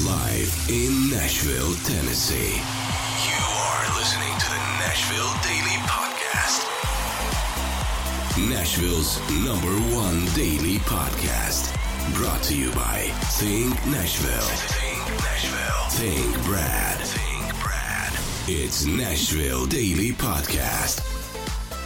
Live in Nashville, Tennessee. You are listening to the Nashville Daily Podcast. Nashville's number one daily podcast. Brought to you by Think Nashville. Think Nashville. Think Brad. Think Brad. It's Nashville Daily Podcast.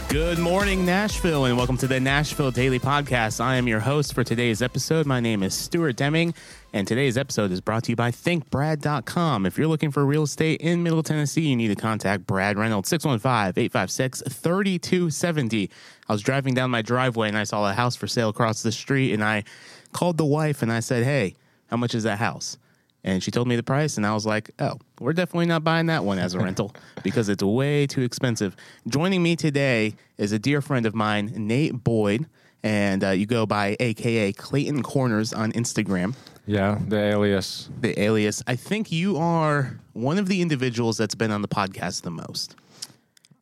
Good morning, Nashville, and welcome to the Nashville Daily Podcast. I am your host for today's episode. My name is Stuart Deming, and today's episode is brought to you by ThinkBrad.com. If you're looking for real estate in Middle Tennessee, you need to contact Brad Reynolds, 615 856 3270. I was driving down my driveway and I saw a house for sale across the street, and I called the wife and I said, Hey, how much is that house? And she told me the price, and I was like, oh, we're definitely not buying that one as a rental because it's way too expensive. Joining me today is a dear friend of mine, Nate Boyd, and uh, you go by AKA Clayton Corners on Instagram, Yeah, the alias. the alias. I think you are one of the individuals that's been on the podcast the most.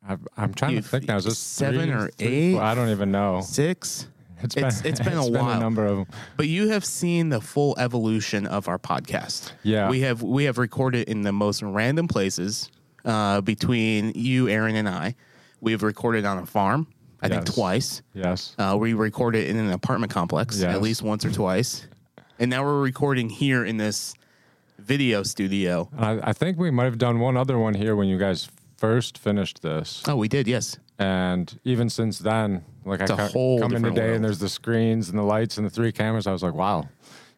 I've, I'm trying You've- to think now. Is this seven three, or three, eight? four? I don't even know. Six? It's It's- been it's been a it's while. a number of them. But you have seen the full evolution of our podcast. Yeah. we have we have recorded in the most random places uh, between you, Aaron, and I. We have recorded on a farm. I think twice. Yes. Uh, we recorded in an apartment complex at least once or twice, and now we're recording here in this video studio. I, I think we might have done one other one here when you guys first finished this, Oh, we did, yes. And even since then, like It's I ca- come in today world. and there's the screens and the lights and the three cameras. I was like, wow,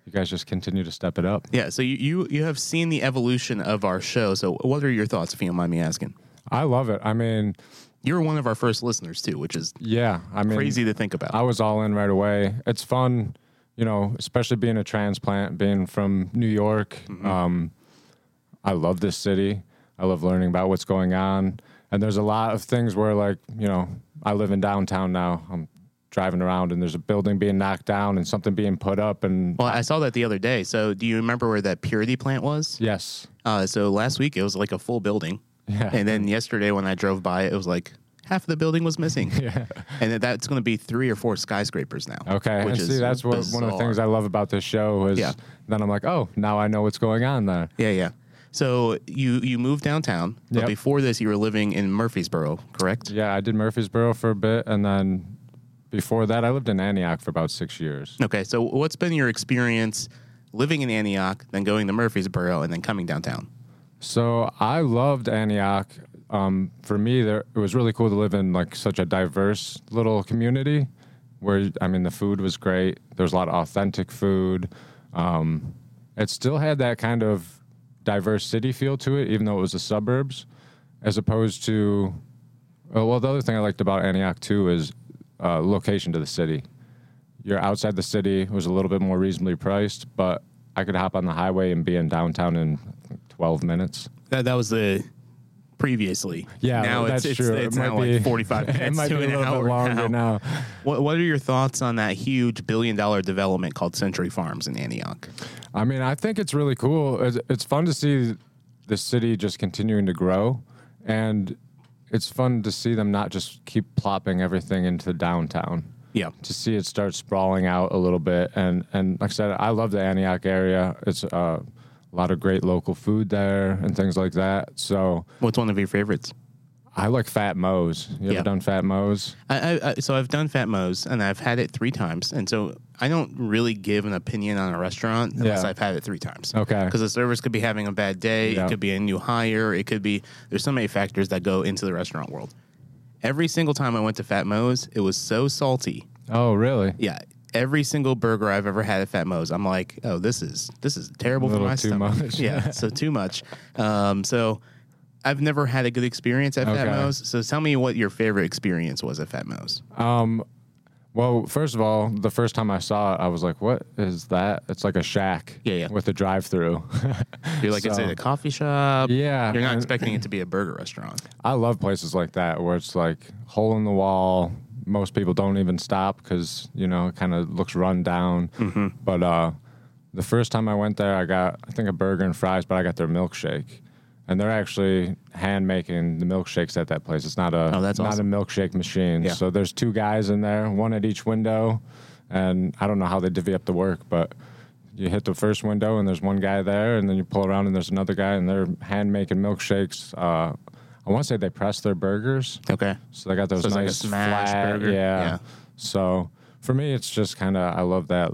you guys just continue to step it up. Yeah. So you, you you have seen the evolution of our show. So what are your thoughts, if you don't mind me asking? I love it. I mean, You're one of our first listeners too, which is yeah. I mean, crazy to think about. I was all in right away. It's fun, you know, especially being a transplant, being from New York. Mm-hmm. Um, I love this city. I love learning about what's going on. And there's a lot of things where, like, you know, I live in downtown now. I'm driving around and there's a building being knocked down and something being put up. And Well, I saw that the other day. So, do you remember where that purity plant was? yes, Uh, so last week it was like a full building, Yeah. and then yesterday when I drove by, it was like half of the building was missing. Yeah. and that's going to be three or four skyscrapers now. Okay. which and see, that's what, one of the things I love about this show is Yeah. then I'm like, oh, now I know what's going on there. yeah, yeah. So you you moved downtown, but Yep. before this you were living in Murfreesboro, correct? Yeah, I did Murfreesboro for a bit. And then before that, I lived in Antioch for about six years. Okay. So what's been your experience living in Antioch, then going to Murfreesboro, and then coming downtown? So I loved Antioch. Um, for me, there it was really cool to live in like such a diverse little community. Where I mean, the food was great. There was a lot of authentic food. Um, it still had that kind of diverse city feel to it, even though it was the suburbs, as opposed to. uh, Well, the other thing I liked about Antioch too is uh, location to the city. You're outside the city. It was a little bit more reasonably priced, but I could hop on the highway and be in downtown in 12 minutes. That that was the previously. Yeah, now that's it's, true. It's, It it's might now be- like forty five minutes it might to be a little hour bit longer now. What What are your thoughts on that huge billion dollar development called Century Farms in Antioch? I mean, I think it's really cool. It's, it's fun to see the city just continuing to grow, and it's fun to see them not just keep plopping everything into downtown. Yeah. To see it start sprawling out a little bit, and and like I said, I love the Antioch area. It's uh, a lot of great local food there and things like that. So What's one of your favorites? I like Fat Mo's. You Yeah. ever done Fat Mo's? I, I, I, so I've done Fat Mo's and I've had it three times, and so I don't really give an opinion on a restaurant unless Yeah. I've had it three times. Okay. Because the servers could be having a bad day. Yeah. It could be a new hire. It could be there's so many factors that go into the restaurant world. Every single time I went to Fat Mo's, it was so salty. Oh, really? Yeah. Every single burger I've ever had at Fat Mo's, I'm like, oh, this is this is terrible for my too stomach. much. yeah, so too much. Um, so I've never had a good experience at Okay. Mo's. So tell me what your favorite experience was at Fat Mo's. Um, well, first of all, the first time I saw it, I was like, "What is that?" It's like a shack, Yeah, yeah. with a drive-through. You're like, is it a coffee shop? Yeah, You're not expecting it to be a burger restaurant. I love places like that where it's like hole in the wall. Most people don't even stop because you know it kind of looks run down. Mm-hmm. But uh, the first time I went there, I got I think a burger and fries, but I got their milkshake. And they're actually hand making the milkshakes at that place. It's not a Oh, that's not awesome. a milkshake machine. Yeah. So there's two guys in there, one at each window, and I don't know how they divvy up the work, but you hit the first window and there's one guy there, and then you pull around and there's another guy, and they're hand making milkshakes. Uh, I want to say they press their burgers, Okay. so they got those So like nice smash flat, burger? Yeah. Yeah. So for me, it's just kind of I love that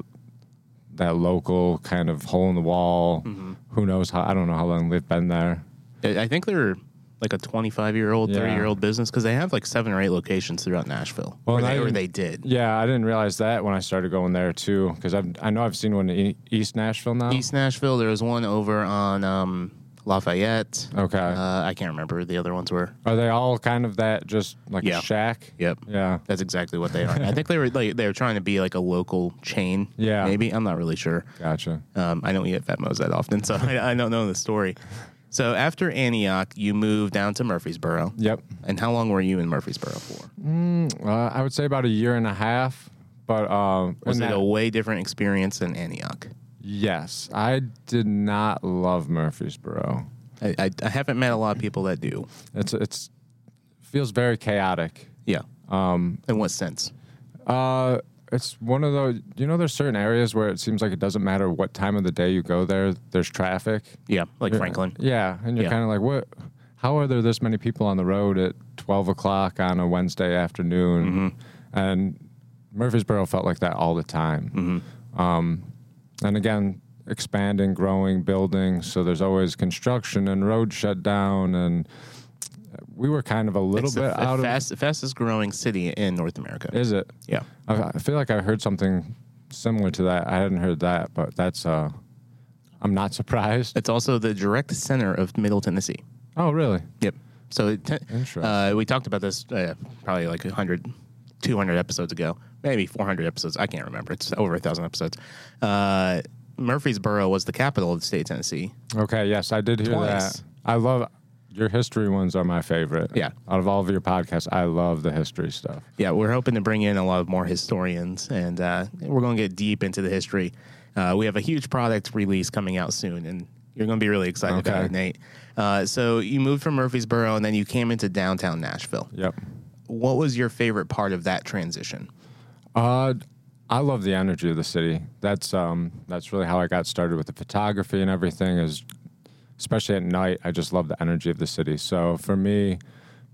that local kind of hole in the wall. Mm-hmm. Who knows how? I don't know how long they've been there. I think they're like a 25 year old, 30 year old business because they have like seven or eight locations throughout Nashville. Well, or, they, or they did. Yeah, I didn't realize that when I started going there too, because I I know I've seen one in East Nashville now. East Nashville, there was one over on um, Lafayette. Okay. Uh, I can't remember who the other ones were. Are they all kind of that, just like Yeah. a shack? Yep. Yeah. That's exactly what they are. I think they were like they were trying to be like a local chain. Yeah. Maybe I'm not really sure. Gotcha. Um, I don't eat at Fat Mo's that often, so I, I don't know the story. So after Antioch, you moved down to Murfreesboro. Yep. And how long were you in Murfreesboro for? Uh, I would say about a year and a half, but um, Was it that- a way different experience than Antioch? yes, I did not love Murfreesboro. I, I, I haven't met a lot of people that do. It's it's feels very chaotic. Yeah. Um, in what sense? Uh, it's one of those. You know, there's certain areas where it seems like it doesn't matter what time of the day you go there. There's traffic. Yeah, like Franklin. Yeah, and you're Yeah. kind of like, what? How are there this many people on the road at 12 o'clock on a Wednesday afternoon? Mm-hmm. And Murfreesboro felt like that all the time. Mm-hmm. Um, and again, expanding, growing, building. So there's always construction and road shut down, and we were kind of a little It's the bit f- out of. fast, fastest growing city in North America. Is it? yeah. I, I feel like I heard something similar to that. I hadn't heard that, but that's. uh I'm not surprised. It's also the direct center of Middle Tennessee. Oh, really? Yep. So it te- Interesting. uh, we talked about this uh, probably like 100, 200 episodes ago, maybe 400 episodes. I can't remember. It's over a thousand episodes. Uh, Murfreesboro was the capital of the state of Tennessee. Okay, yes, I did hear Twice. that. I love your history ones are my favorite. Yeah. Out of all of your podcasts, I love the history stuff. Yeah, we're hoping to bring in a lot of more historians, and uh, we're going to get deep into the history. Uh, we have a huge product release coming out soon, and you're going to be really excited about it, Nate. Uh, so you moved from Murfreesboro, and then you came into downtown Nashville. Yep. What was your favorite part of that transition? Uh I love the energy of the city. That's um that's really how I got started with the photography and everything is especially at night, I just love the energy of the city. So for me,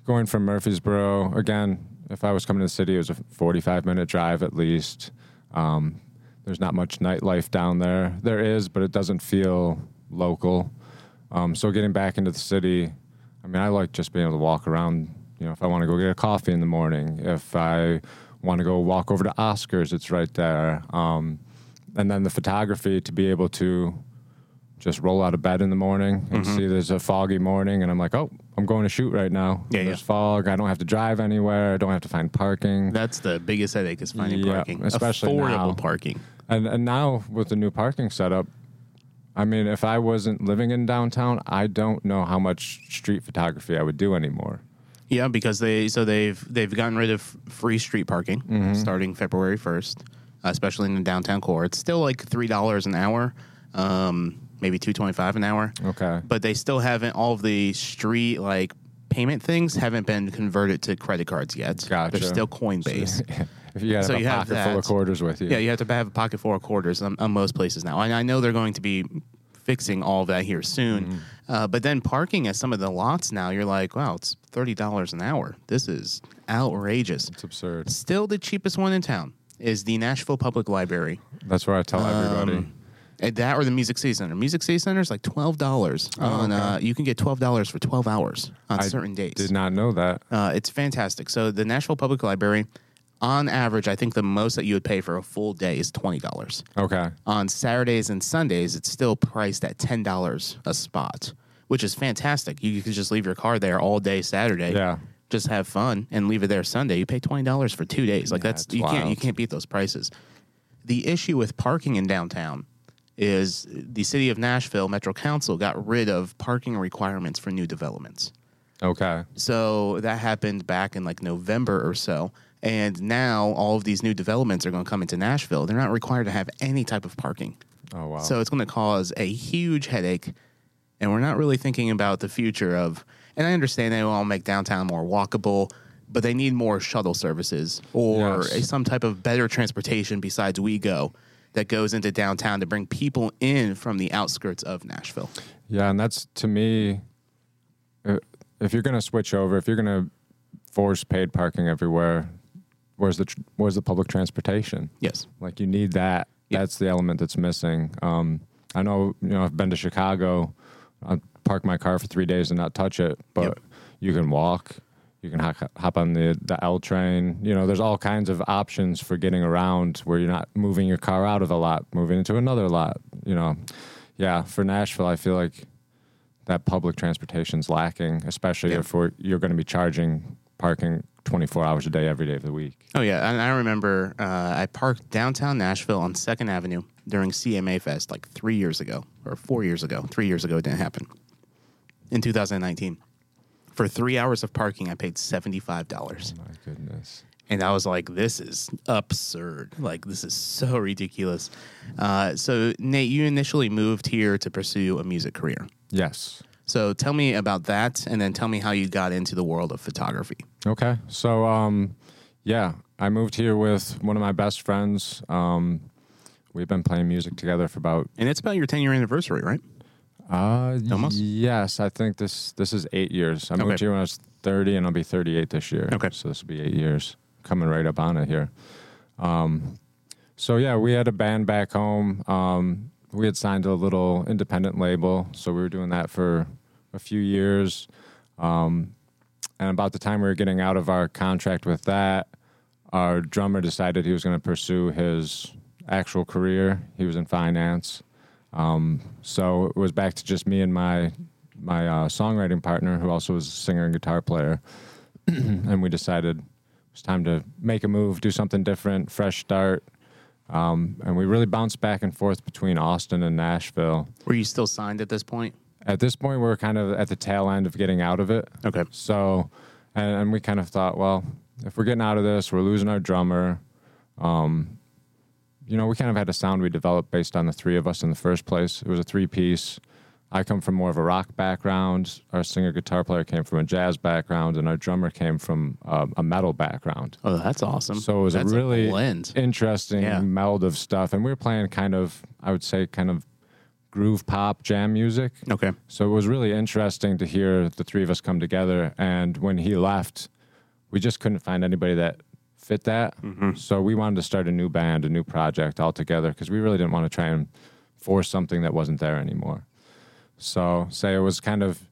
going from Murfreesboro, again, if I was coming to the city, it was a 45 minute drive at least. Um, there's not much nightlife down there. There is, but it doesn't feel local. Um, so getting back into the city, I mean, I like just being able to walk around. You know, if I want to go get a coffee in the morning, if I want to go walk over to Oscars, it's right there. Um, and then the photography to be able to just roll out of bed in the morning and Mm-hmm. see there's a foggy morning, and I'm like, oh, I'm going to shoot right now. Yeah, there's yeah. fog. I don't have to drive anywhere. I don't have to find parking. That's the biggest headache is finding Yeah, parking, especially affordable now. parking. And and now with the new parking setup, I mean, if I wasn't living in downtown, I don't know how much street photography I would do anymore. Yeah, because they so they've they've gotten rid of free street parking Mm-hmm. starting February first, especially in the downtown core. It's still like three dollars an hour, um, maybe two twenty five an hour. Okay. but they still haven't all of the street like payment things haven't been converted to credit cards yet. Gotcha. They're still coin based. if you got So a you have pocket full of quarters with you. yeah, you have to have a pocket full of quarters on, on most places now, and I know they're going to be fixing all that here soon. Mm-hmm. Uh, but then parking at some of the lots now, you're like, wow, it's thirty dollars an hour. This is outrageous. It's absurd. Still, the cheapest one in town is the Nashville Public Library. That's where I tell everybody. And that or the Music City Center. Music City Center is like twelve dollars on. Uh, you can get twelve dollars for twelve hours on Oh, I certain days. Did not know that. Uh, it's fantastic. So the Nashville Public Library, on average, I think the most that you would pay for a full day is twenty dollars. Okay. On Saturdays and Sundays, it's still priced at ten dollars a spot, which is fantastic. You can just leave your car there all day Saturday. Yeah. Just have fun and leave it there Sunday. You pay twenty dollars for two days. Like Yeah, that's you can't you can't beat those prices. The issue with parking in downtown is the city of Nashville Metro Council got rid of parking requirements for new developments. Okay. So that happened back in like November or so. And now all of these new developments are going to come into Nashville. They're not required to have any type of parking. Oh wow. So it's going to cause a huge headache. And we're not really thinking about the future of, and I understand they want to make downtown more walkable, but they need more shuttle services or Yes. a, some type of better transportation besides WeGo that goes into downtown to bring people in from the outskirts of Nashville. Yeah, and that's to me. uh, If you're going to switch over, if you're going to force paid parking everywhere, where's the tr- where's the public transportation? Yes. Like you need that. Yeah. That's the element that's missing. Um, I know, you know, I've been to Chicago. I park my car for three days and not touch it, but Yep. you can walk. You can hop, hop on the the L train. You know, there's all kinds of options for getting around where you're not moving your car out of a lot, moving into another lot. You know, yeah. For Nashville, I feel like that public transportation's lacking, especially Yeah. if we're, you're going to be charging parking 24 hours a day, every day of the week. Oh yeah, and I remember uh, I parked downtown Nashville on Second Avenue during CMA Fest like three years ago or four years ago. Three years ago, it didn't happen. In 2019, for three hours of parking, I paid seventy five dollars, My goodness. and I was like, "This is absurd! Like this is so ridiculous." Uh, so Nate, you initially moved here to pursue a music career. Yes. So tell me about that, and then tell me how you got into the world of photography. Okay. So, um, yeah, I moved here with one of my best friends. Um, we've been playing music together for about And it's about your ten year anniversary, right? Uh, Almost? yes, I think this this is eight years. I moved Okay. here when I was thirty, and I'll be thirty eight this year. Okay. So this will be eight years, coming right up on it here. Um, so yeah, we had a band back home. Um, we had signed a little independent label, so we were doing that for a few years. Um, and about the time we were getting out of our contract with that, our drummer decided he was going to pursue his actual career. He was in finance. Um, so it was back to just me and my my uh, songwriting partner, who also was a singer and guitar player. and we decided it was time to make a move, do something different, fresh start. Um, and we really bounced back and forth between Austin and Nashville. Were you still signed at this point? At this point, we we're kind of at the tail end of getting out of it. Okay. So, and, and we kind of thought, well, if we're getting out of this, we're losing our drummer. Um, you know, we kind of had a sound we developed based on the three of us in the first place. It was a three piece. I come from more of a rock background. Our singer guitar player came from a jazz background, and our drummer came from um, a metal background. Oh, that's awesome. So it was That's a really blend. interesting Yeah. meld of stuff. And we were playing kind of, I would say, kind of groove pop jam music. Okay. So it was really interesting to hear the three of us come together. And when he left, we just couldn't find anybody that fit that. Mm-hmm. So we wanted to start a new band, a new project altogether, because we really didn't want to try and force something that wasn't there anymore. So say it was kind of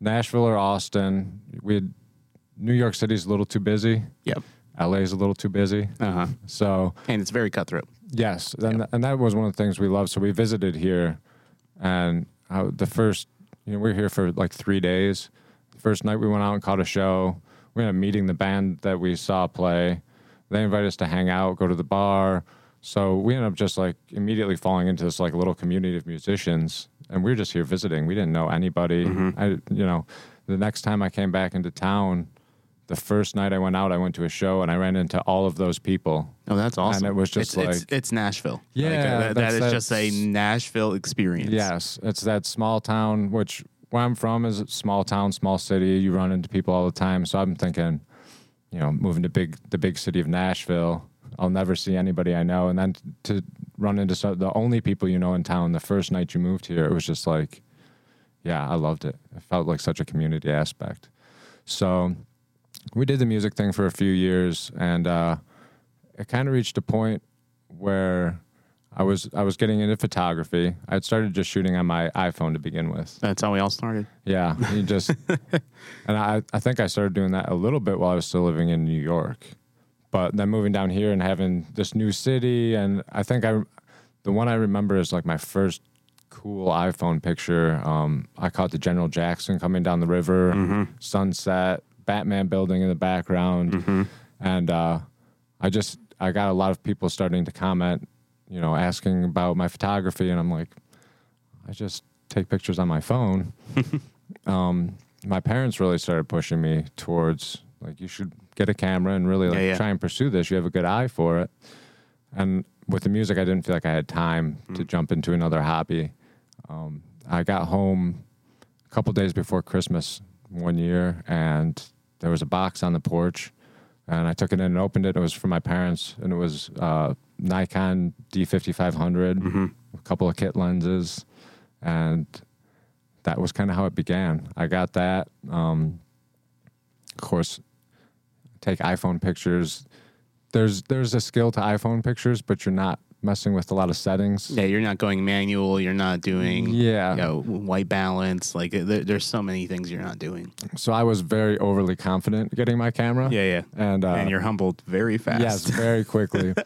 Nashville or Austin. We had New York City's a little too busy. Yep. LA's a little too busy. Uh huh. So And it's very cutthroat. Yes, and and that was one of the things we loved. So we visited here, and uh, the first, you know, we were here for like three days. First night we went out and caught a show. We ended up meeting the band that we saw play. They invited us to hang out, go to the bar. So we ended up just like immediately falling into this like little community of musicians, and we were just here visiting. We didn't know anybody. I, you know, the next time I came back into town, the first night I went out, I went to a show and I ran into all of those people. Oh, that's awesome. And it was just it's, it's, like- it's Nashville. Yeah, Like, uh, that- that that's- just a Nashville experience. Yes, it's that small town, which where I'm from is a small town, small city. You run into people all the time. So I'm thinking, you know, moving to big the big city of Nashville, I'll never see anybody I know. And then to run into the only people you know in town the first night you moved here, it was just like, yeah, I loved it. It felt like such a community aspect. So we did the music thing for a few years, and uh, it kind of reached a point where I was I was getting into photography. I had started just shooting on my iPhone to begin with. That's how we all started. Yeah, you just and I I think I started doing that a little bit while I was still living in New York, but then moving down here and having this new city, and I think I the one I remember is like my first cool iPhone picture. Um, I caught the General Jackson coming down the river, sunset, Batman building in the background, and uh, I just I got a lot of people starting to comment, you know, asking about my photography, and I'm like, I just take pictures on my phone. um, my parents really started pushing me towards like you should get a camera and really like Yeah, yeah. try and pursue this. You have a good eye for it. And with the music, I didn't feel like I had time to jump into another hobby. Um, I got home a couple days before Christmas one year, and there was a box on the porch, and I took it in and opened it. It was from my parents, and it was uh, Nikon D5500, a couple of kit lenses, and that was kind of how it began. I got that. Um, of course, take iPhone pictures. There's there's a skill to iPhone pictures, but you're not messing with a lot of settings. Yeah, you're not going manual. You're not doing Yeah. you know, white balance. Like there, there's so many things you're not doing. So I was very overly confident getting my camera. Yeah, yeah. And uh, and you're humbled very fast. Yes, very quickly.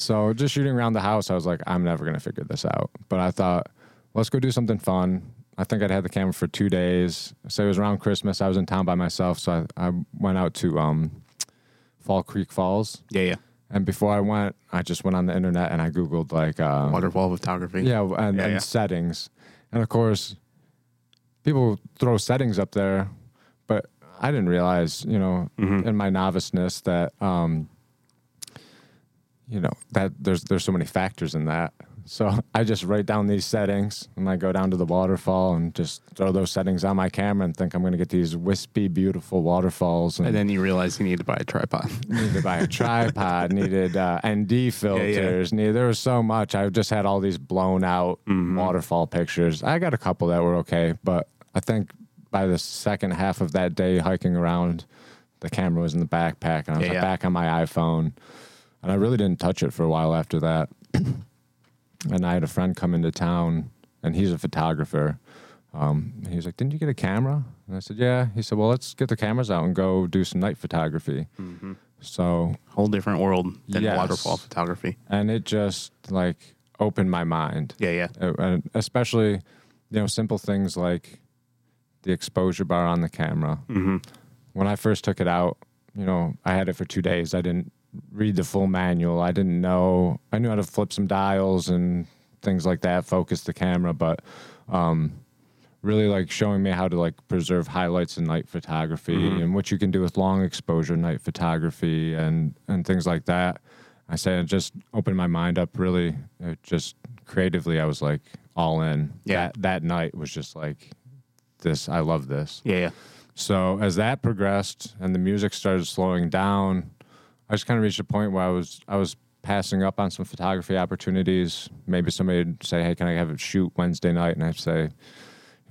so just shooting around the house, I was like, I'm never gonna figure this out. But I thought, let's go do something fun. I think I'd had the camera for two days. So it was around Christmas. I was in town by myself, so I, I went out to um, Fall Creek Falls. yeah, yeah. And before I went, I just went on the internet and I googled like uh, Waterfall photography. yeah, and, Yeah, and yeah. settings. And of course, people throw settings up there, but I didn't realize, you know, Mm-hmm. in my noviceness that, um, you know, that there's there's so many factors in that. So I just write down these settings and I go down to the waterfall and just throw those settings on my camera and think I'm going to get these wispy, beautiful waterfalls. And then you realize you need to buy a tripod. needed to buy a tripod, needed uh, ND filters. Needed, there was so much. I just had all these blown out waterfall pictures. I got a couple that were okay, but I think by the second half of that day hiking around, the camera was in the backpack and I was Yeah, yeah. back on my iPhone. And I really didn't touch it for a while after that. and I had a friend come into town, and he's a photographer. Um, he was like, "Didn't you get a camera?" And I said, "Yeah." He said, "Well, let's get the cameras out and go do some night photography." So, Whole different world than Yes. waterfall photography. and it just like opened my mind, Yeah, yeah. Uh, and especially you know simple things like the exposure bar on the camera. Mm-hmm. When I first took it out, you know, I had it for two days. I didn't read the full manual. I didn't know. I knew how to flip some dials and things like that, focus the camera, but um, really like showing me how to like preserve highlights in night photography and what you can do with long exposure night photography and and things like that. I say it just opened my mind up. Really, it just creatively, I was like all in. Yeah. That that night was just like this. I love this. Yeah, yeah. So as that progressed and the music started slowing down, I just kind of reached a point where I was I was passing up on some photography opportunities. Maybe somebody would say, "Hey, can I have a shoot Wednesday night?" And I'd say, "You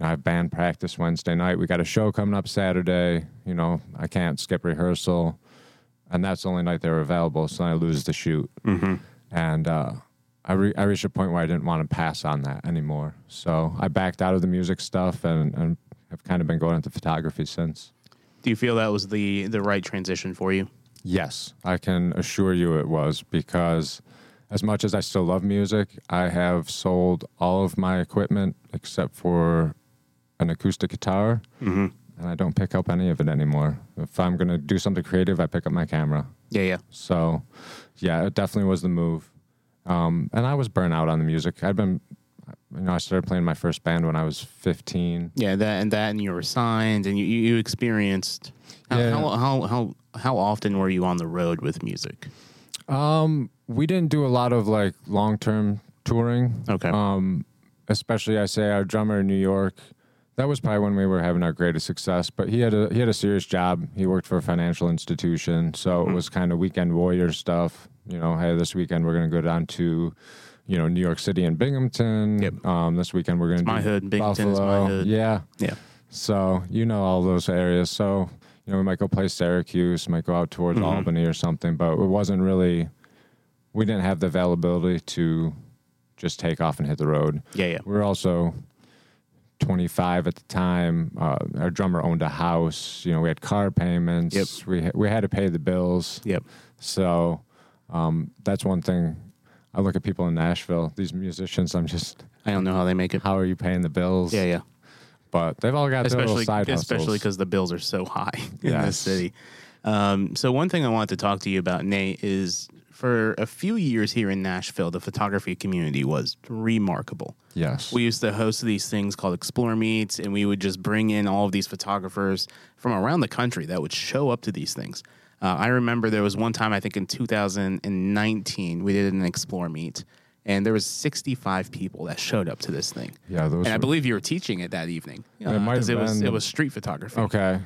know, I have band practice Wednesday night. We got a show coming up Saturday. You know, I can't skip rehearsal." And that's the only night they were available, so then I lose the shoot. And uh, I, re- I reached a point where I didn't want to pass on that anymore. So I backed out of the music stuff and, and have kind of been going into photography since. Do you feel that was the the right transition for you? Yes, I can assure you it was because as much as I still love music, I have sold all of my equipment except for an acoustic guitar, and I don't pick up any of it anymore. If I'm going to do something creative, I pick up my camera. Yeah, yeah. So, yeah, it definitely was the move. Um, and I was burnt out on the music. I'd been, you know, I started playing my first band when I was 15. Yeah, that and that, and you were signed, and you, you experienced. How, Yeah. how how how how often were you on the road with music? Um, we didn't do a lot of like long term touring. Okay. Um, especially I say our drummer in New York. That was probably when we were having our greatest success. But he had a he had a serious job. He worked for a financial institution, so Mm-hmm. it was kind of weekend warrior stuff. You know, hey, this weekend we're gonna go down to, you know, New York City and Binghamton. Yep. Um, this weekend we're gonna my hood. Binghamton is my Buffalo. hood. Yeah. Yeah. So you know all those areas. So you know we might go play Syracuse, might go out towards Mm-hmm. Albany or something, but it wasn't really. We didn't have the availability to just take off and hit the road. Yeah, yeah. We were also 25 at the time. Uh, our drummer owned a house. You know, we had car payments. Yep. We ha- we had to pay the bills. Yep. So um, that's one thing. I look at people in Nashville. These musicians, I'm just, I don't know how they make it. how are you paying the bills? Yeah, yeah. But they've all got their especially little side hustles. especially because the bills are so high in this city. Um, so one thing I wanted to talk to you about, Nate, is for a few years here in Nashville, the photography community was remarkable. Yes. We used to host these things called Explore Meets, and we would just bring in all of these photographers from around the country that would show up to these things. Uh, I remember there was one time, I think in 2019, we did an Explore Meet, and there was 65 people that showed up to this thing. Yeah, those and I believe you were teaching it that evening. It might because have it was it was street photography. okay.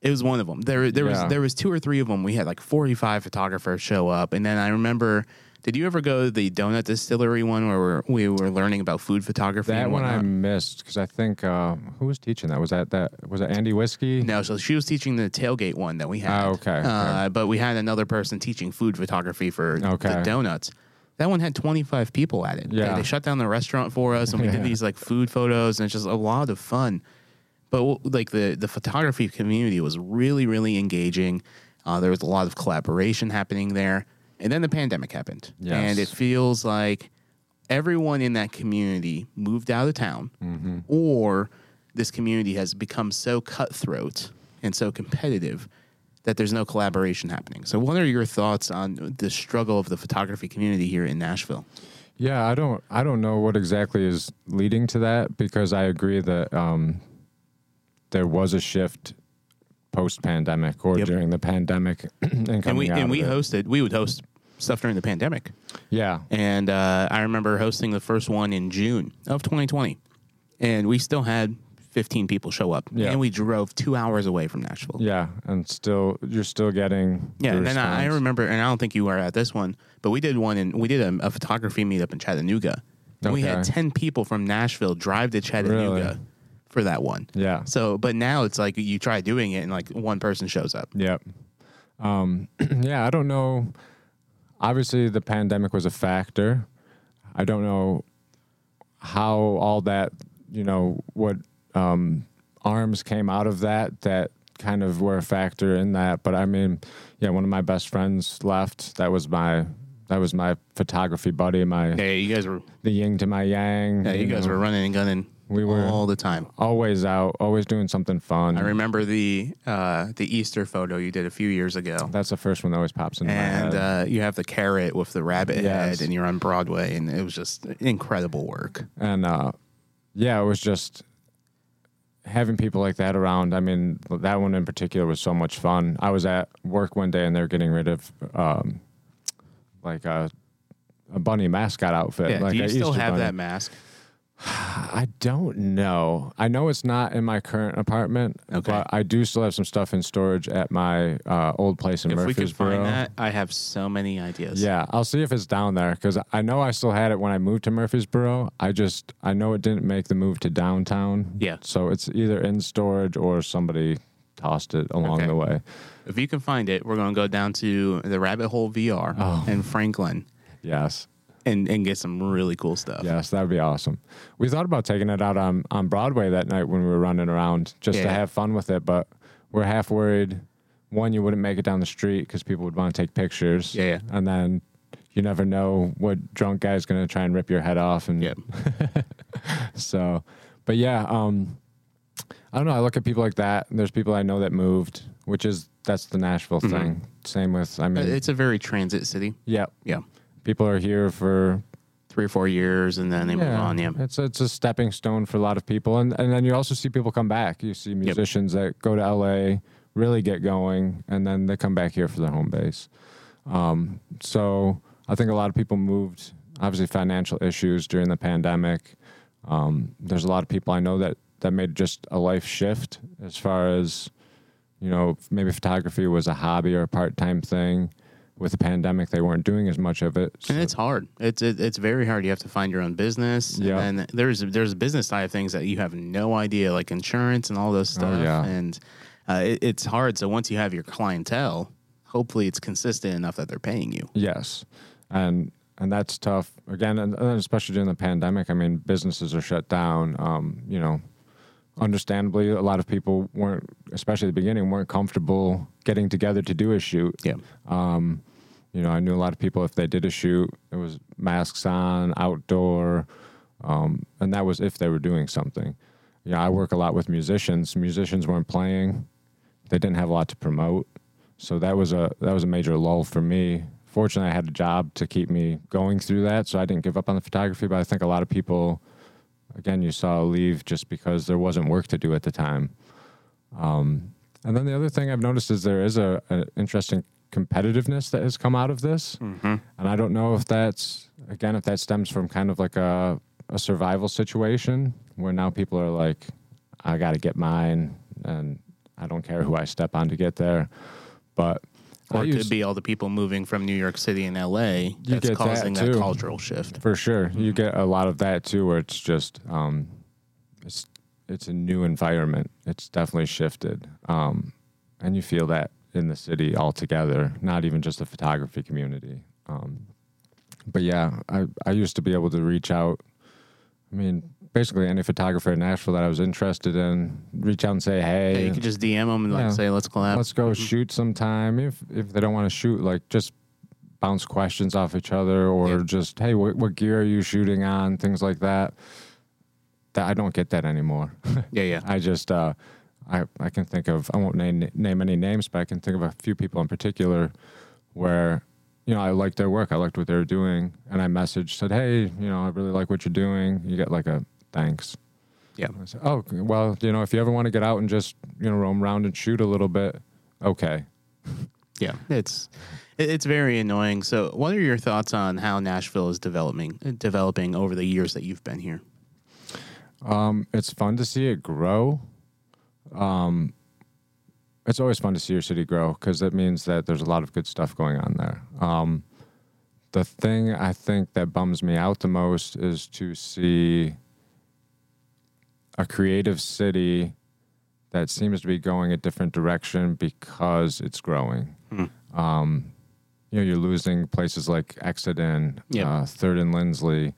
It was one of them. There, there Yeah. was there was two or three of them. We had like forty five photographers show up, and then I remember Did you ever go to the donut distillery one where we're, we were learning about food photography? That one I missed because I think uh, who was teaching that? Was that that was it Andy Whiskey? No, so she was teaching the tailgate one that we had. Oh, okay, Uh, okay. But we had another person teaching food photography for Okay. the donuts. That one had 25 people at it. They- Yeah. They, shut down the restaurant for us, and we did these like food photos, and it's just a lot of fun. But like the the photography community was really really engaging. Uh, there was a lot of collaboration happening there, and then the pandemic happened, Yes. and it feels like everyone in that community moved out of town, Mm-hmm. or this community has become so cutthroat and so competitive that there's no collaboration happening. So, what are your thoughts on the struggle of the photography community here in Nashville? Yeah, I don't I don't know what exactly is leading to that because I agree that um, there was a shift post pandemic or Yep. during the pandemic and coming And we and we it. hosted. We would host stuff during the pandemic, Yeah. and uh, I remember hosting the first one in June of 2020, and we still had 15 people show up, Yeah. and we drove two hours away from Nashville. Yeah, and still you're still getting Yeah, and I, remember, and I don't think you were at this one, but we did one, and we did a, a photography meetup in Chattanooga. And we had ten people from Nashville drive to Chattanooga Really? for that one. Yeah. So, but now it's like you try doing it, and like one person shows up. Yep. Um, yeah, I don't know. Obviously, the pandemic was a factor. I don't know how all that, you know, what um, arms came out of that that kind of were a factor in that. But I mean, yeah, one of my best friends left. That was my that was my photography buddy, my Yeah, you guys were. the yin to my yang. Yeah, you guys know, were running and gunning. We were- all the time. always out, always doing something fun. I remember the uh, the Easter photo you did a few years ago, That's the first one that always pops my and head. uh, you have the carrot with the rabbit Yes. head, and you're on Broadway, and it was just incredible work. and uh, yeah, it was just having people like that around. I mean, that one in particular was so much fun. I was at work one day and they're getting rid of um, like a, a bunny mascot outfit. Yeah, like do you still Easter have bunny. that mask? I don't know. I know it's not in my current apartment, Okay. but I do still have some stuff in storage at my uh, old place in Murfreesboro. If we could find that, I have so many ideas. Yeah, I'll see if it's down there because I know I still had it when I moved to Murfreesboro. I just I know it didn't make the move to downtown. Yeah. so it's either in storage or somebody tossed it along Okay. the way. If you can find it, we're going to go down to the Rabbit Hole VR Oh. in Franklin Yes, and, and get some really cool stuff. yes, that would be awesome. We thought about taking it out on on Broadway that night when we were running around just to have fun with it, but we're half worried. One, you wouldn't make it down the street because people would want to take pictures. Yeah, yeah. and then. You never know what drunk guy is going to try and rip your head off, and Yep. So, but yeah, um, I don't know. I look at people like that. And there's people I know that moved, which is that's the Nashville thing. Same with, I mean, Mm-hmm. It's a very transit city. yeah, Yeah. People are here for Three or four years and then they move on. Yeah. It's it's a stepping stone for a lot of people, and and then you also see people come back. You see musicians that go to LA, really get going, and then they come back here for their home base. Um, so I think a lot of people moved. Obviously, financial issues during the pandemic. Um, there's a lot of people I know that that made just a life shift as far as you know maybe photography was a hobby or a part time thing. With the pandemic, they weren't doing as much of it. And it's hard. It's it, it's very hard. You have to find your own business. Yeah. And then there's there's a business side of things that you have no idea, like insurance and all those stuff. Oh, yeah. And uh, it, it's hard. So once you have your clientele, hopefully it's consistent enough that they're paying you. Yes, and and that's tough again, and, and especially during the pandemic. I mean, businesses are shut down. Um, you know, understandably, a lot of people weren't, especially at the beginning, weren't comfortable getting together to do a shoot. Yeah. Um, you know, I knew a lot of people if they did a shoot, it was masks on, outdoor, um, and that was if they were doing something. You know, I work a lot with musicians. Musicians weren't playing; they didn't have a lot to promote, so that was a that was a major lull for me. Fortunately, I had a job to keep me going through that, so I didn't give up on the photography. But I think a lot of people, again, you saw leave just because there wasn't work to do at the time. Um, and then the other thing I've noticed is there is a, an interesting competitiveness that has come out of this. And I don't know if that's, again, if that stems from kind of like a, a survival situation where now people are like, I got to get mine and I don't care who I step on to get there. But Or it could be all the people moving from New York City and LA that's get that, causing that, too. cultural shift. For sure, Mm-hmm. you get a lot of that too, where it's just um, it's it's a new environment. It's definitely shifted, um, and you feel that in the city altogether, not even just the photography community. Um, but yeah, I I used to be able to reach out. I mean, basically any photographer in Nashville that I was interested in, reach out and say, Yeah, hey, you could just DM them and like Yeah. say, "Let's collab." let's go shoot sometime. If if they don't want to shoot, like just bounce questions off each other, or Yeah. just hey, what, what gear are you shooting on? Things like that. That I don't get that anymore. yeah, yeah. I just uh, I I can think of I won't name name any names, but I can think of a few people in particular where you know I liked their work, I liked what they were doing, and I messaged said, hey, you know, I really like what you're doing. You get like a thanks. Yeah. I said, oh well, you know, if you ever want to get out and just you know roam around and shoot a little bit, okay. Yeah, it's it's very annoying. So, what are your thoughts on how Nashville is developing developing over the years that you've been here? Um, it's fun to see it grow. Um, it's always fun to see your city grow because it means that there's a lot of good stuff going on there. Um, the thing I think that bums me out the most is to see a creative city that seems to be going a different direction because it's growing. Um, you know, you're losing places like Exit/In, Yep. uh, Third and Lindsley,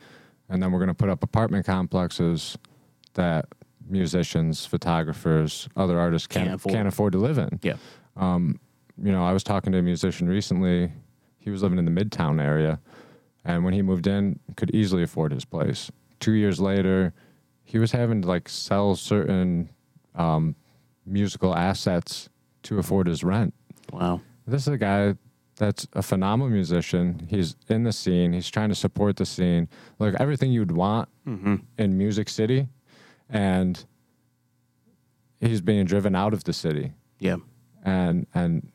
and then we're going to put up apartment complexes that musicians, photographers, other artists can't Can't afford. can't afford to live in. Yeah, You know, I was talking to a musician recently. He was living in the Midtown area, and when he moved in, could easily afford his place. Two years later, he was having to like sell certain um, musical assets to afford his rent. wow. This is a guy that's a phenomenal musician. He's in the scene. He's trying to support the scene, like everything you'd want in Music City, and he's being driven out of the city. Yeah, And and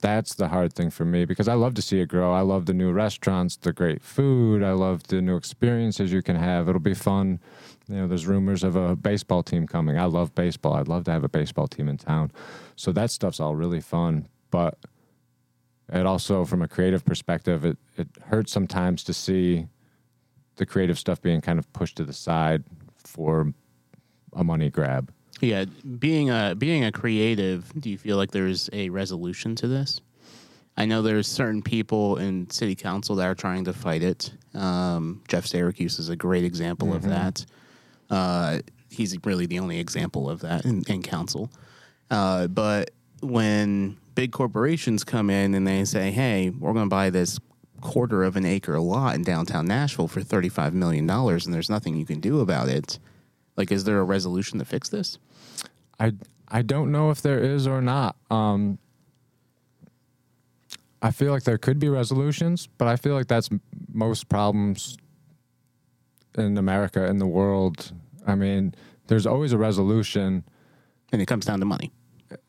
that's the hard thing for me because I love to see it grow. I love the new restaurants, the great food. I love the new experiences you can have. It'll be fun. You know, there's rumors of a baseball team coming. I love baseball. I'd love to have a baseball team in town. So that stuff's all really fun. But it also, from a creative perspective, it, it hurts sometimes to see the creative stuff being kind of pushed to the side for a money grab. yeah. Being a being a creative, do you feel like there's a resolution to this? I know there's certain people in city council that are trying to fight it. Um, Jeff Syracuse is a great example of that. Uh, he's really the only example of that in, in council. Uh, but when big corporations come in and they say, "Hey, we're going to buy this quarter of an acre lot in downtown Nashville for thirty-five million dollars," and there's nothing you can do about it, like, is there a resolution to fix this? I I don't know if there is or not. Um, I feel like there could be resolutions, but I feel like that's m- most problems in America in the world. I mean, there's always a resolution. And it comes down to money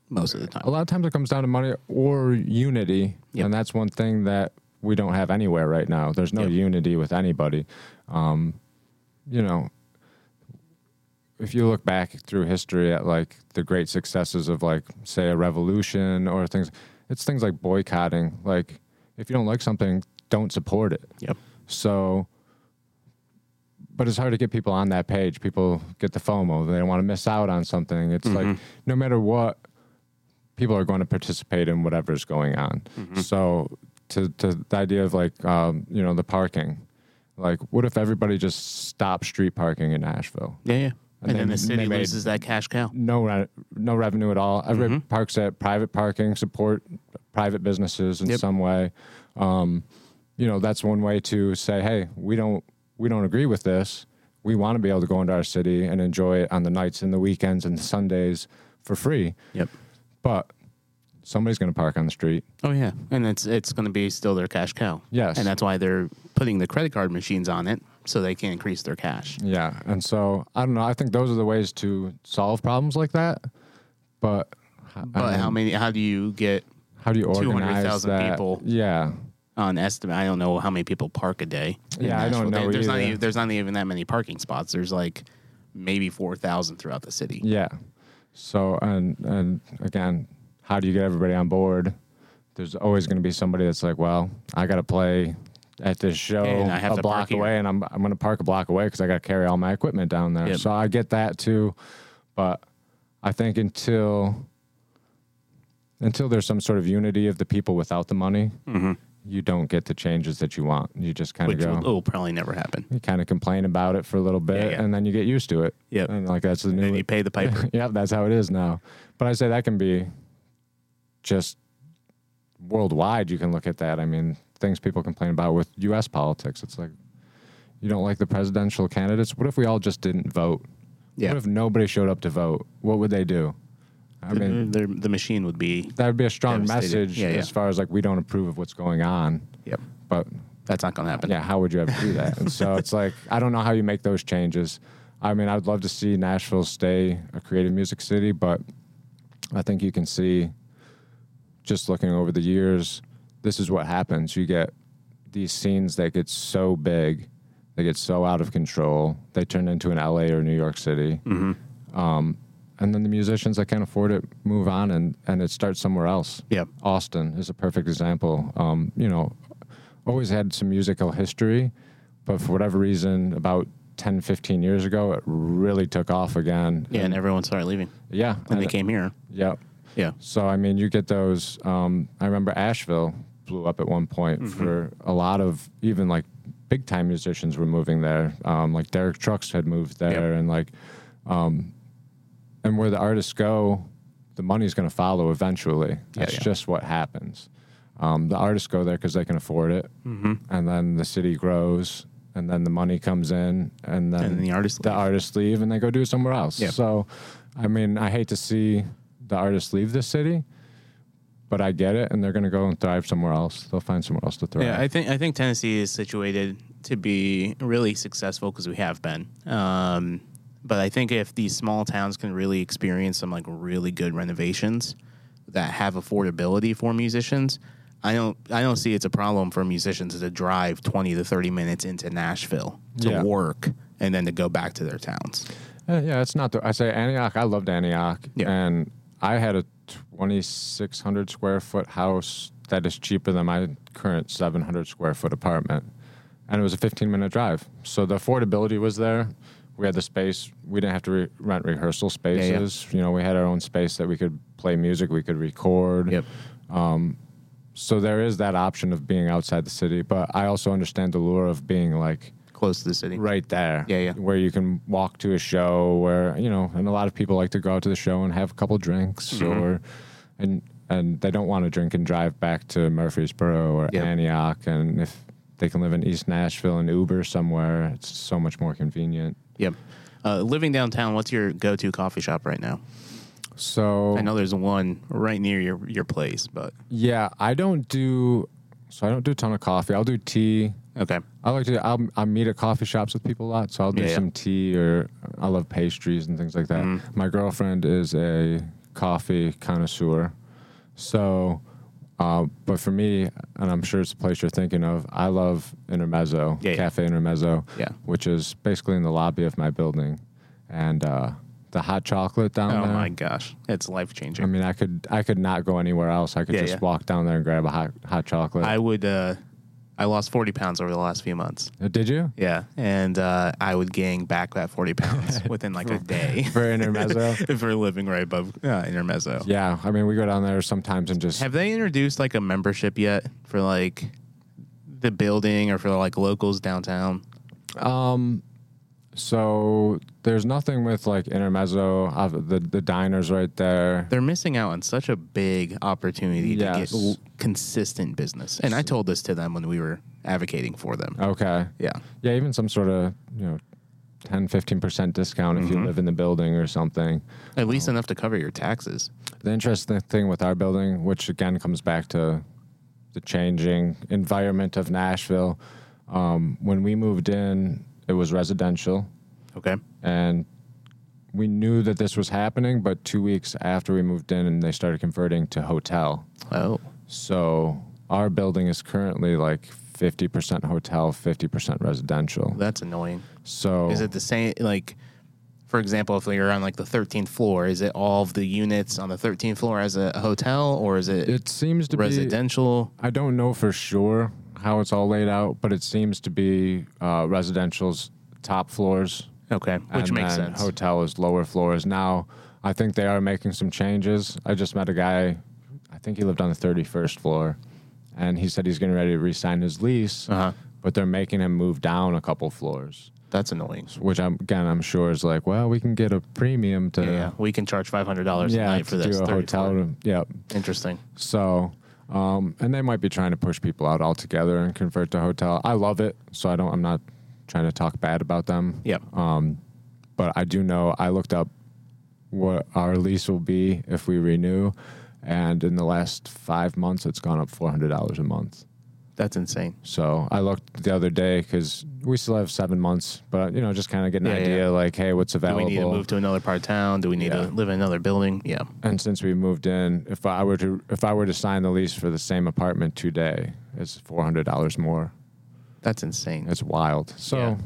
most of the time. A lot of times it comes down to money or unity, Yep. and that's one thing that we don't have anywhere right now. There's no Yep. unity with anybody. Um, you know, if you look back through history at like the great successes of like say a revolution or things, it's things like boycotting. Like if you don't like something, don't support it. Yep. So, but it's hard to get people on that page. People get the FOMO. They don't want to miss out on something. It's like no matter what, people are going to participate in whatever's going on. So, to, to the idea of like, um, you know, the parking, like, what if everybody just stopped street parking in Nashville? Yeah, yeah. And, And then they- the city loses that cash cow. no re- no revenue at all. Every parks at private parking, support private businesses in Yep. some way. Um, you know, that's one way to say, hey, we don't we don't agree with this. We want to be able to go into our city and enjoy it on the nights and the weekends and Sundays for free. Yep. But somebody's going to park on the street. Oh yeah, and it's it's going to be still their cash cow. Yes. and that's why they're putting the credit card machines on it so they can increase their cash. Yeah, and so I don't know. I think those are the ways to solve problems like that. But But how many? How do you get how do you organize 200,000 that? people. Yeah, on estimate? I don't know how many people park a day. Yeah, I don't know There- There's not even, there's not even that many parking spots. There's like maybe four thousand throughout the city. Yeah. So and and again, how do you get everybody on board there's always going to be somebody that's like, well, I got to play at this show And I have a block away, and I'm I'm going to park a block away because I got to carry all my equipment down there. Yep. So I get that too, but I think until until there's some sort of unity of the people without the money, mm-hmm. you don't get the changes that you want. You just kind of go. will, will probably never happen. You kind of complain about it for a little bit, Yeah, yeah. and then you get used to it. Yep. and like that's the new. And you pay the piper. yeah, that's how it is now. But I say that can be just worldwide. You can look at that. I mean, things people complain about with U.S. politics. It's like you don't like the presidential candidates. What if we all just didn't vote? Yeah. What if nobody showed up to vote? What would they do? I mean, the, the machine would be. that would be a strong message Yeah, yeah. as far as like we don't approve of what's going on. Yep. But That's not going to happen. yeah, how would you ever do that? and so it's like I don't know how you make those changes. I mean, I'd love to see Nashville stay a creative music city, but I think you can see just looking over the years, this is what happens. You get these scenes that get so big, they get so out of control, they turn into an LA or New York City. Um, and then the musicians that can't afford it move on and, and it starts somewhere else. Yep. Austin is a perfect example. Um, you know, always had some musical history, but for whatever reason, about 10, 15 years ago, it really took off again. Yeah, and everyone started leaving. yeah. And they came here. Yep. Yeah. So I mean, you get those. Um, I remember Asheville blew up at one point Mm-hmm. for a lot of even like big time musicians were moving there. Um, like Derek Trucks had moved there, Yep. and like, um, and where the artists go, the money's going to follow eventually. That's yeah. just what happens. Um, the artists go there because they can afford it, mm-hmm. and then the city grows, and then the money comes in, and then And the artists the leave. artists leave, and they go do it somewhere else. Yep. So, I mean, I hate to see the artists leave the city, but I get it, and they're going to go and thrive somewhere else. They'll find somewhere else to thrive. Yeah, I think I think Tennessee is situated to be really successful because we have been. Um, but I think if these small towns can really experience some like really good renovations that have affordability for musicians, I don't I don't see it's a problem for musicians to drive twenty to thirty minutes into Nashville to Yeah. work and then to go back to their towns. Uh, yeah, it's not. The, I say Antioch. I loved Antioch, Yeah. and I had a 2,600 square foot house that is cheaper than my current 700 square foot apartment, and it was a 15 minute drive. So the affordability was there. We had the space. We didn't have to re- rent rehearsal spaces. You know, we had our own space that we could play music. We could record. Yep. Um, so there is that option of being outside the city, but I also understand the lure of being like close to the city. right there. Yeah, yeah. Where you can walk to a show where, you know, and a lot of people like to go out to the show and have a couple drinks Mm-hmm. or and and they don't want to drink and drive back to Murfreesboro or Yep. Antioch and if they can live in East Nashville and Uber somewhere, it's so much more convenient. Yep. Uh, living downtown, what's your go-to coffee shop right now? So I know there's one right near your your place, but yeah, I don't do so I don't do a ton of coffee. I'll do tea. Okay. I like to. I'll, I meet at coffee shops with people a lot, so I'll do Yeah, yeah. some tea or I love pastries and things like that. Mm-hmm. My girlfriend is a coffee connoisseur, so. Uh, but for me, and I'm sure it's the place you're thinking of, I love Intermezzo, Yeah, yeah. Cafe Intermezzo, Yeah. which is basically in the lobby of my building, and uh, the hot chocolate down there. Oh there. my gosh, it's life changing. I changing. mean, I could I could not go anywhere else. I could Yeah, just yeah. walk down there and grab a hot hot chocolate. I would. Uh, I lost forty pounds over the last few months. Uh, Did you? Yeah, and uh, I would gain back that forty pounds within like a day For Intermezzo? if we're living right above uh, Intermezzo. Yeah, I mean, we go down there sometimes and just Have they introduced like a membership yet for like the building or for like locals downtown? So there's nothing with like intermezzo. Uh, the the diners right there. They're missing out on such a big opportunity Yes. to get consistent business. And I told this to them when we were advocating for them. Okay. Yeah. Yeah, even some sort of you know 10 15 percent discount if you Mm-hmm. live in the building or something. At least enough to cover your taxes. The interesting thing with our building, which again comes back to the changing environment of Nashville, um, when we moved in, it was residential. Okay. and we knew that this was happening but two weeks after we moved in and they started converting to hotel Oh. so our building is currently like 50% hotel 50% residential That's annoying. so Is it the same like for example, if you're on like the 13th floor, is it all of the units on the 13th floor as a hotel, or is it, It seems to be. residential? I don't know for sure how it's all laid out, but it seems to be uh, residential's top floors. Okay, which and makes then sense. Hotel is lower floors. Now, I think they are making some changes. I just met a guy, I think he lived on the 31st floor, and he said he's getting ready to re-sign his lease, Uh-huh. but they're making him move down a couple floors, That's annoying. which I'm again I'm sure is like, well, we can get a premium to Yeah, yeah. we can charge five hundred dollars a night for this do a hotel room. Yep. Interesting. So, um, and they might be trying to push people out altogether and convert to hotel. I love it, so I don't. I'm not trying to talk bad about them. Yep. Um, but I do know I looked up what our lease will be if we renew, and in the last five months, it's gone up four hundred dollars a month. That's insane. So I looked the other day because we still have seven months, but you know, just kind of get an Yeah, idea yeah. like, hey, what's available? Do we need to move to another part of town? Do we need Yeah. to live in another building? Yeah. And since we moved in, if I were to if I were to sign the lease for the same apartment today, it's four hundred dollars more. That's insane. It's wild. So,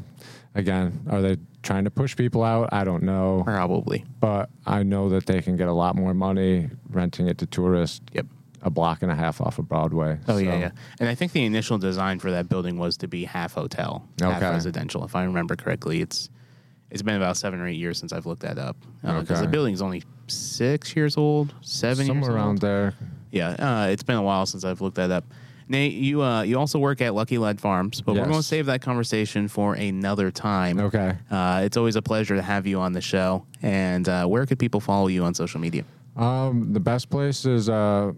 again, are they trying to push people out? I don't know, Probably. but I know that they can get a lot more money renting it to tourists. Yep. A block and a half off of Broadway. Oh yeah, So, yeah. And I think the initial design for that building was to be half hotel, half residential. If I remember correctly, it's it's been about seven or eight years since I've looked that up because Okay. the building's only six years old, seven years Somewhere old. around there. Yeah, uh, it's been a while since I've looked that up. Nate, you uh, you also work at Lucky Led Farms, but we're going to save that conversation for another time. Okay. Uh, it's always a pleasure to have you on the show. And uh, where could people follow you on social media? Um, the best place is uh,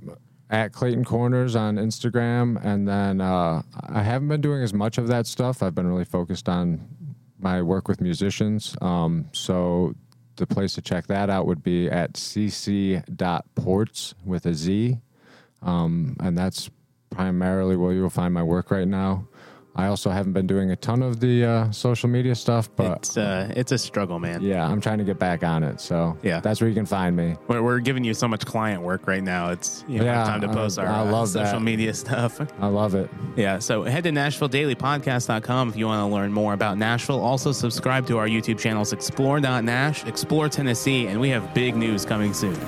at Clayton Corners on Instagram, and then uh, I haven't been doing as much of that stuff. I've been really focused on my work with musicians. Um, so the place to check that out would be at cc.ports with a Z, um, and that's primarily where you'll find my work right now. I also haven't been doing a ton of the uh, social media stuff, but It's uh, it's a struggle, man. yeah, I'm trying to get back on it. So Yeah. that's where you can find me. We're, we're giving you so much client work right now. It's you know, Yeah, time to post I- our I uh, love social that. media stuff. I love it. Yeah, so head to NashvilleDailyPodcast.com if you want to learn more about Nashville. Also, subscribe to our YouTube channels Explore.Nash, Explore Tennessee, and we have big news coming soon.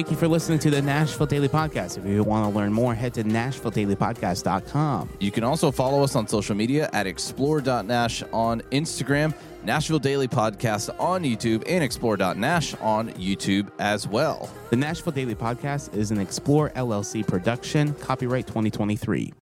Thank you for listening to the Nashville Daily Podcast. If you want to learn more, head to NashvilleDailyPodcast.com. You can also follow us on social media at explore.nash on Instagram, Nashville Daily Podcast on YouTube, and explore.nash on YouTube as well. The Nashville Daily Podcast is an Explore LLC production, copyright 2023.